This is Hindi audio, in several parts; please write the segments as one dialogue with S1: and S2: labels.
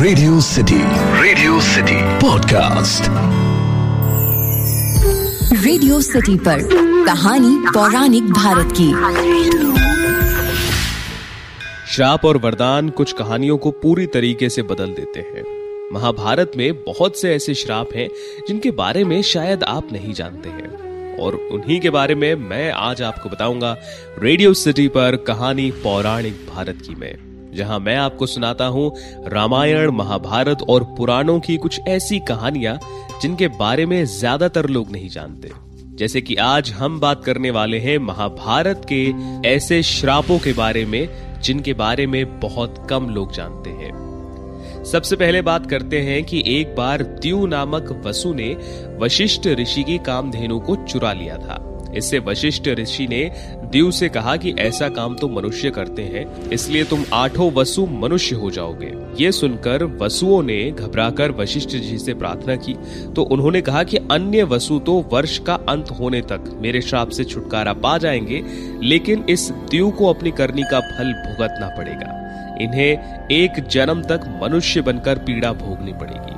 S1: Radio city radio city podcast
S2: radio city पर कहानी पौराणिक भारत की।
S3: श्राप और वरदान कुछ कहानियों को पूरी तरीके से बदल देते हैं। महाभारत में बहुत से ऐसे श्राप हैं जिनके बारे में शायद आप नहीं जानते हैं। और उन्हीं के बारे में मैं आज आपको बताऊँगा रेडियो सिटी पर कहानी पौराणिक भारत की में। जहाँ मैं आपको सुनाता हूँ रामायण, महाभारत और पुराणों की कुछ ऐसी कहानियाँ, जिनके बारे में ज़्यादातर लोग नहीं जानते। जैसे कि आज हम बात करने वाले हैं महाभारत के ऐसे श्रापों के बारे में, जिनके बारे में बहुत कम लोग जानते हैं। सबसे पहले बात करते हैं कि एक बार द्यू नामक वसु ने वशिष्ठ ऋषि की कामधेनु को चुरा लिया था। इससे वशिष्ठ ऋषि ने द्यू से कहा कि ऐसा काम तो मनुष्य करते हैं, इसलिए तुम आठों वसु मनुष्य हो जाओगे। ये सुनकर वसुओं ने घबराकर वशिष्ठ जी से प्रार्थना की तो उन्होंने कहा कि अन्य वसु तो वर्ष का अंत होने तक मेरे श्राप से छुटकारा पा जाएँगे, लेकिन इस दीव को अपनी करनी का फल भुगतना पड़ेगा। इन्हें एक जन्म तक मनुष्य बनकर पीड़ा भोगनी पड़ेगी।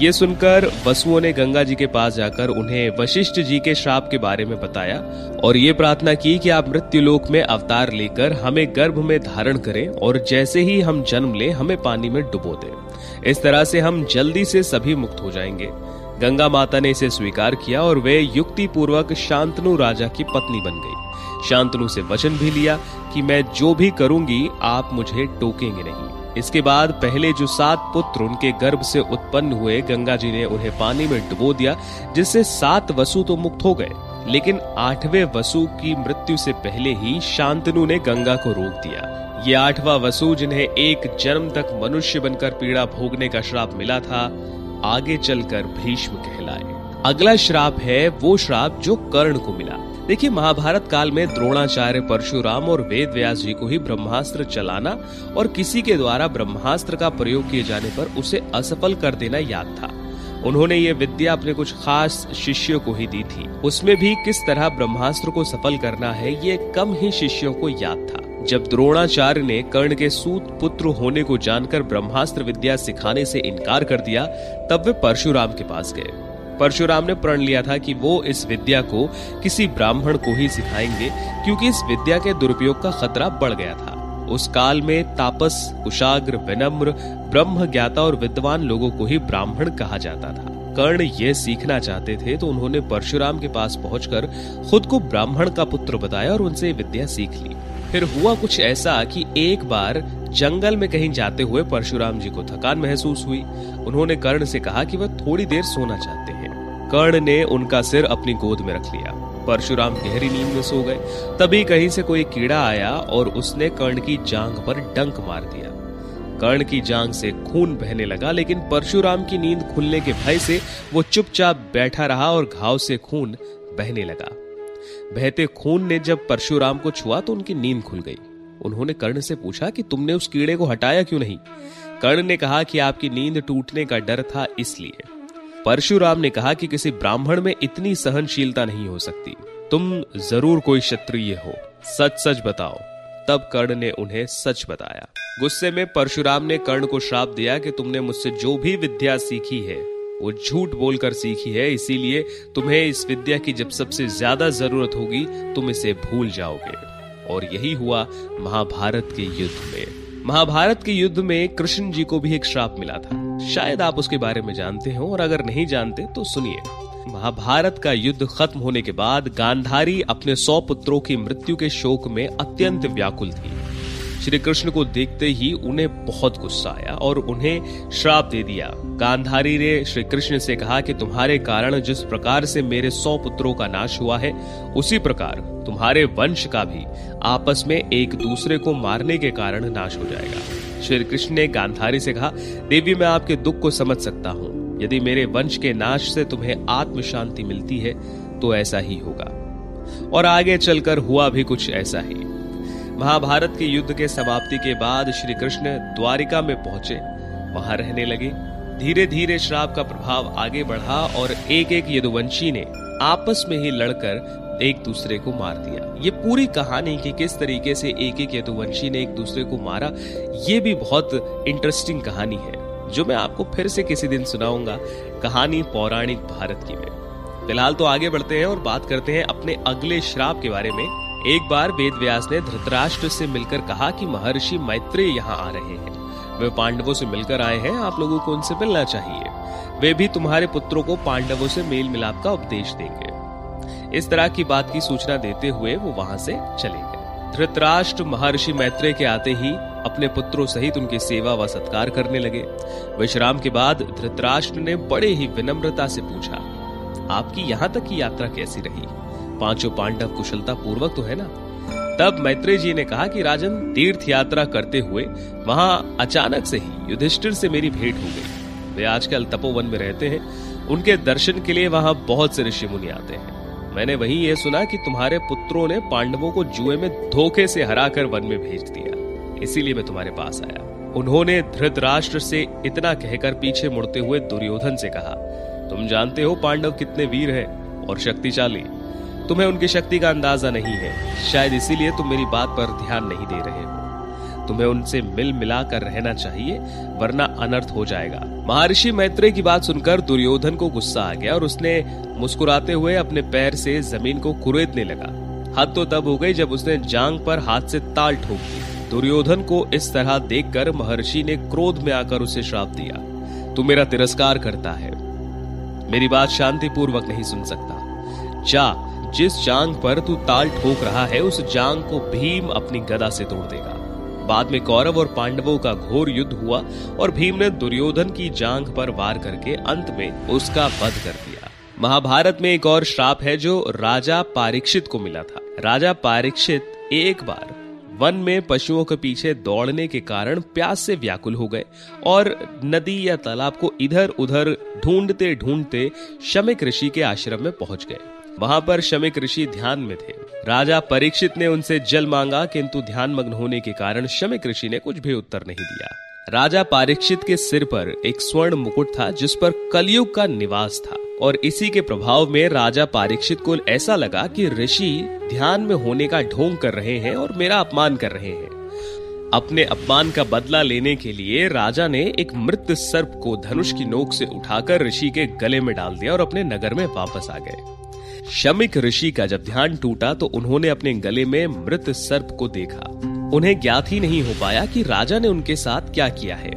S3: ये सुनकर वसुओं ने गंगा जी के पास जाकर उन्हें वशिष्ठ जी के श्राप के बारे में बताया और ये प्रार्थना की कि आप मृत्यु लोक में अवतार लेकर हमें गर्भ में धारण करें और जैसे ही हम जन्म लें, हमें पानी में डुबो दें। इस तरह से हम जल्दी से सभी मुक्त हो जाएँगे। गंगा माता ने इसे स्वीकार किया और वे युक्ति पूर्वक शांतनु राजा की पत्नी बन गई। शांतनु से वचन भी लिया कि मैं जो भी करूँगी, आप मुझे टोकेंगे नहीं। इसके बाद पहले जो सात पुत्र उनके गर्भ से उत्पन्न हुए, गंगा जी ने उन्हें पानी में डुबो दिया, जिससे सात वसु तो मुक्त हो गए। लेकिन आठवें वसु की मृत्यु से पहले ही शांतनु ने गंगा को रोक दिया। ये आठवां वसु जिन्हें एक जन्म तक मनुष्य बनकर पीड़ा भोगने का श्राप मिला था, आगे चलकर भीष्म कहलाए। अगला श्राप है वो श्राप जो कर्ण को मिला। देखिए, महाभारत काल में द्रोणाचार्य, परशुराम और वेद व्यास जी को ही ब्रह्मास्त्र चलाना और किसी के द्वारा ब्रह्मास्त्र का प्रयोग किए जाने पर उसे असफल कर देना याद था। उन्होंने ये विद्या अपने कुछ खास शिष्यों को ही दी थी। उसमें भी किस तरह ब्रह्मास्त्र को सफल करना है, ये कम ही शिष्यों को याद था। जब द्रोणाचार्य ने कर्ण के सूत पुत्र होने को जानकर ब्रह्मास्त्र विद्या सिखाने से इनकार कर दिया, तब वे परशुराम के पास गए। परशुराम ने प्रण लिया था कि वो इस विद्या को किसी ब्राह्मण को ही सिखाएँगे, क्योंकि इस विद्या के दुरुपयोग का खतरा बढ़ गया था। उस काल में तापस, कुशाग्र, विनम्र ब्रह्म ज्ञाता और विद्वान लोगों को ही ब्राह्मण कहा जाता था। कर्ण ये सीखना चाहते थे तो उन्होंने परशुराम के पास पहुंचकर खुद को ब्राह्मण का पुत्र बताया और उनसे विद्या सीख ली। फिर हुआ कुछ ऐसा कि एक बार जंगल में कहीं जाते हुए परशुराम जी को थकान महसूस हुई। उन्होंने कर्ण से कहा कि वह थोड़ी देर सोना चाहते कर्ण ने उनका सिर अपनी गोद में रख लिया। परशुराम गहरी नींद में सो गए। तभी कहीं से कोई कीड़ा आया और उसने कर्ण की जांग पर डंक मार दिया। कर्ण की जांग से खून बहने लगा, लेकिन परशुराम की नींद खुलने के भय से वो चुपचाप बैठा रहा और घाव से खून बहने लगा। बहते खून ने जब परशुराम को छुआ तो उनकी नींद खुल गई। उन्होंने कर्ण से पूछा कि तुमने उस कीड़े को हटाया क्यों नहीं? कर्ण ने कहा कि आपकी नींद टूटने का डर था इसलिए। परशुराम ने कहा कि किसी ब्राह्मण में इतनी सहनशीलता नहीं हो सकती। तुम ज़रूर कोई क्षत्रिय हो। सच सच बताओ। तब कर्ण ने उन्हें सच बताया। गुस्से में परशुराम ने कर्ण को श्राप दिया कि तुमने मुझसे जो भी विद्या सीखी है, वो झूठ बोलकर सीखी है। इसीलिए तुम्हें इस विद्या की जब सबसे ज़्यादा ज़रूरत होगी, तुम इसे भूल जाओगे। और यही हुआ महाभारत के युद्ध में। महाभारत के युद्ध में कृष्ण जी को भी एक श्राप मिला था। शायद आप उसके बारे में जानते हो, और अगर नहीं जानते तो सुनिए। महाभारत का युद्ध खत्म होने के बाद गांधारी अपने सौ पुत्रों की मृत्यु के शोक में अत्यंत व्याकुल थी। श्री कृष्ण को देखते ही उन्हें बहुत गुस्सा आया और उन्हें श्राप दे दिया। गांधारी ने श्री कृष्ण से कहा कि तुम्हारे कारण जिस प्रकार से मेरे सौ पुत्रों का नाश हुआ है, उसी प्रकार तुम्हारे वंश का भी आपस में एक दूसरे को मारने के कारण नाश हो जाएगा। श्री कृष्ण ने गांधारी से कहा, देवी, मैं आपके दुख को समझ सकता हूँ। यदि मेरे वंश के नाश से तुम्हें आत्म शांति मिलती है तो ऐसा ही होगा। और आगे चलकर हुआ भी कुछ ऐसा ही। महाभारत के युद्ध के समाप्ति के बाद श्री कृष्ण द्वारिका में पहुँचे। वहाँ रहने लगे। धीरे धीरे श्राप का प्रभाव आगे बढ़ा और एक एक यदुवंशी ने आपस में ही लड़कर एक दूसरे को मार दिया। ये पूरी कहानी की किस तरीके से एक एक यदुवंशी ने एक दूसरे को मारा, ये भी बहुत इंटरेस्टिंग कहानी है, जो मैं आपको फिर से किसी दिन सुनाऊँगा कहानी पौराणिक भारत की में। फ़िलहाल तो आगे बढ़ते हैं और बात करते हैं अपने अगले श्राप के बारे में। एक बार वेद व्यास ने धृतराष्ट्र से मिलकर कहा कि महर्षि मैत्रेय यहाँ आ रहे हैं। वे पांडवों से मिलकर आए हैं, आप लोगों को उनसे मिलना चाहिए। वे भी तुम्हारे पुत्रों को पांडवों से मेल मिलाप का उपदेश देंगे। इस तरह की बात की सूचना देते हुए वो वहाँ से चले गए। धृतराष्ट्र महर्षि मैत्रेय के आते ही अपने पुत्रों सहित उनकी सेवा व सत्कार करने लगे। विश्राम के बाद धृतराष्ट्र ने बड़े ही विनम्रता से पूछा, आपकी यहाँ तक की यात्रा कैसी रही? पाँचों पांडव कुशलता पूर्वक तो है ना? तब मैत्रेय जी ने कहा कि, राजन, तीर्थ यात्रा करते हुए वहाँ अचानक से ही युधिष्ठिर से मेरी भेंट हो गई। वे आजकल तपोवन में रहते हैं। उनके दर्शन के लिए वहाँ बहुत से ऋषि मुनि आते हैं। मैंने वही यह सुना कि तुम्हारे पुत्रों ने पांडवों को जुए में धोखे से हराकर वन में भेज दिया। इसीलिए मैं तुम्हारे पास आया। उन्होंने धृतराष्ट्र से इतना कहकर पीछे मुड़ते हुए दुर्योधन से कहा, तुम जानते हो पांडव कितने वीर हैं और शक्तिशाली। तुम्हें उनकी शक्ति का अंदाज़ा नहीं है। शायद इसीलिए तुम मेरी बात पर ध्यान नहीं दे रहे हो। तुम्हें उनसे मिल मिला कर रहना चाहिए, वरना अनर्थ हो जाएगा। महर्षि मैत्रेय की बात सुनकर दुर्योधन को गुस्सा आ गया और उसने मुस्कुराते हुए अपने पैर से ज़मीन को कुरेदने लगा। हद तो तब हो गई जब उसने जांग पर हाथ से ताल ठोक दी। दुर्योधन को इस तरह देखकर महर्षि ने क्रोध में आकर उसे श्राप दिया। तू मेरा तिरस्कार करता है। मेरी बात शांति पूर्वक नहीं सुन सकता। जा, जिस जांग पर तू ताल ठोक रहा है, उस जांग को भीम अपनी गदा से तोड़ देगा। बाद में कौरव और पांडवों का घोर युद्ध हुआ और भीम ने दुर्योधन की जांग पर वार करके अंत में उसका वध कर दिया। महाभारत में एक और श्राप है जो राजा पारीक्षित को मिला था। राजा पारीक्षित एक बार वन में पशुओं के पीछे दौड़ने के कारण प्यास से व्याकुल हो गए और नदी या तालाब को इधर उधर ढूंढते ढूंढते शमिक ऋषि के आश्रम में पहुँच गए। वहाँ पर शमिक ऋषि ध्यान में थे। राजा परीक्षित ने उनसे जल मांगा, किंतु ध्यान मग्न होने के कारण शमिक ऋषि ने कुछ भी उत्तर नहीं दिया। राजा परीक्षित के सिर पर एक स्वर्ण मुकुट था, जिस पर कलयुग का निवास था। और इसी के प्रभाव में राजा परीक्षित को ऐसा लगा कि ऋषि ध्यान में होने का ढोंग कर रहे हैं और मेरा अपमान कर रहे हैं। अपने अपमान का बदला लेने के लिए राजा ने एक मृत सर्प को धनुष की नोक से उठाकर ऋषि के गले में डाल दिया और अपने नगर में वापस आ गए। शमिक ऋषि का जब ध्यान टूटा तो उन्होंने अपने गले में मृत सर्प को देखा। उन्हें ज्ञात ही नहीं हो पाया कि राजा ने उनके साथ क्या किया है।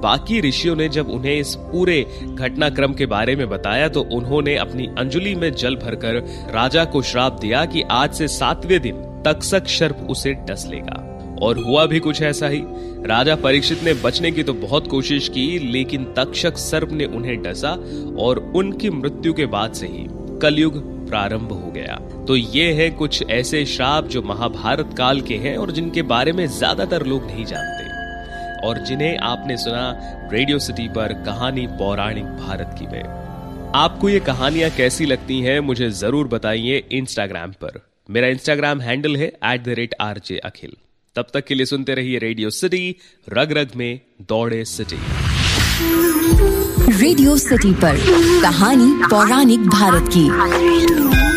S3: बाकी ऋषियों ने जब उन्हें इस पूरे घटनाक्रम के बारे में बताया तो उन्होंने अपनी अंजलि में जल भरकर राजा को श्राप दिया कि आज से सातवें दिन तक्षक सर्प उसे डस लेगा। और हुआ भी कुछ ऐसा ही। राजा परीक्षित ने बचने की तो बहुत कोशिश की, लेकिन तक्षक सर्प ने उन्हें डसा और उनकी मृत्यु के बाद से ही कलयुग प्रारंभ हो गया। तो ये है कुछ ऐसे श्राप जो महाभारत काल के हैं और जिनके बारे में ज़्यादातर लोग नहीं जानते। और जिन्हें आपने सुना रेडियो सिटी पर कहानी पौराणिक भारत की में। आपको ये कहानियाँ कैसी लगती हैं, मुझे ज़रूर बताइए इंस्टाग्राम पर। मेरा इंस्टाग्राम हैंडल है at the rate R J Akhil तब तक के लिए सुनते रहिए रेडियो सिटी रग रग में दौड़े सिटी।
S2: रेडियो सिटी पर कहानी पौराणिक भारत की।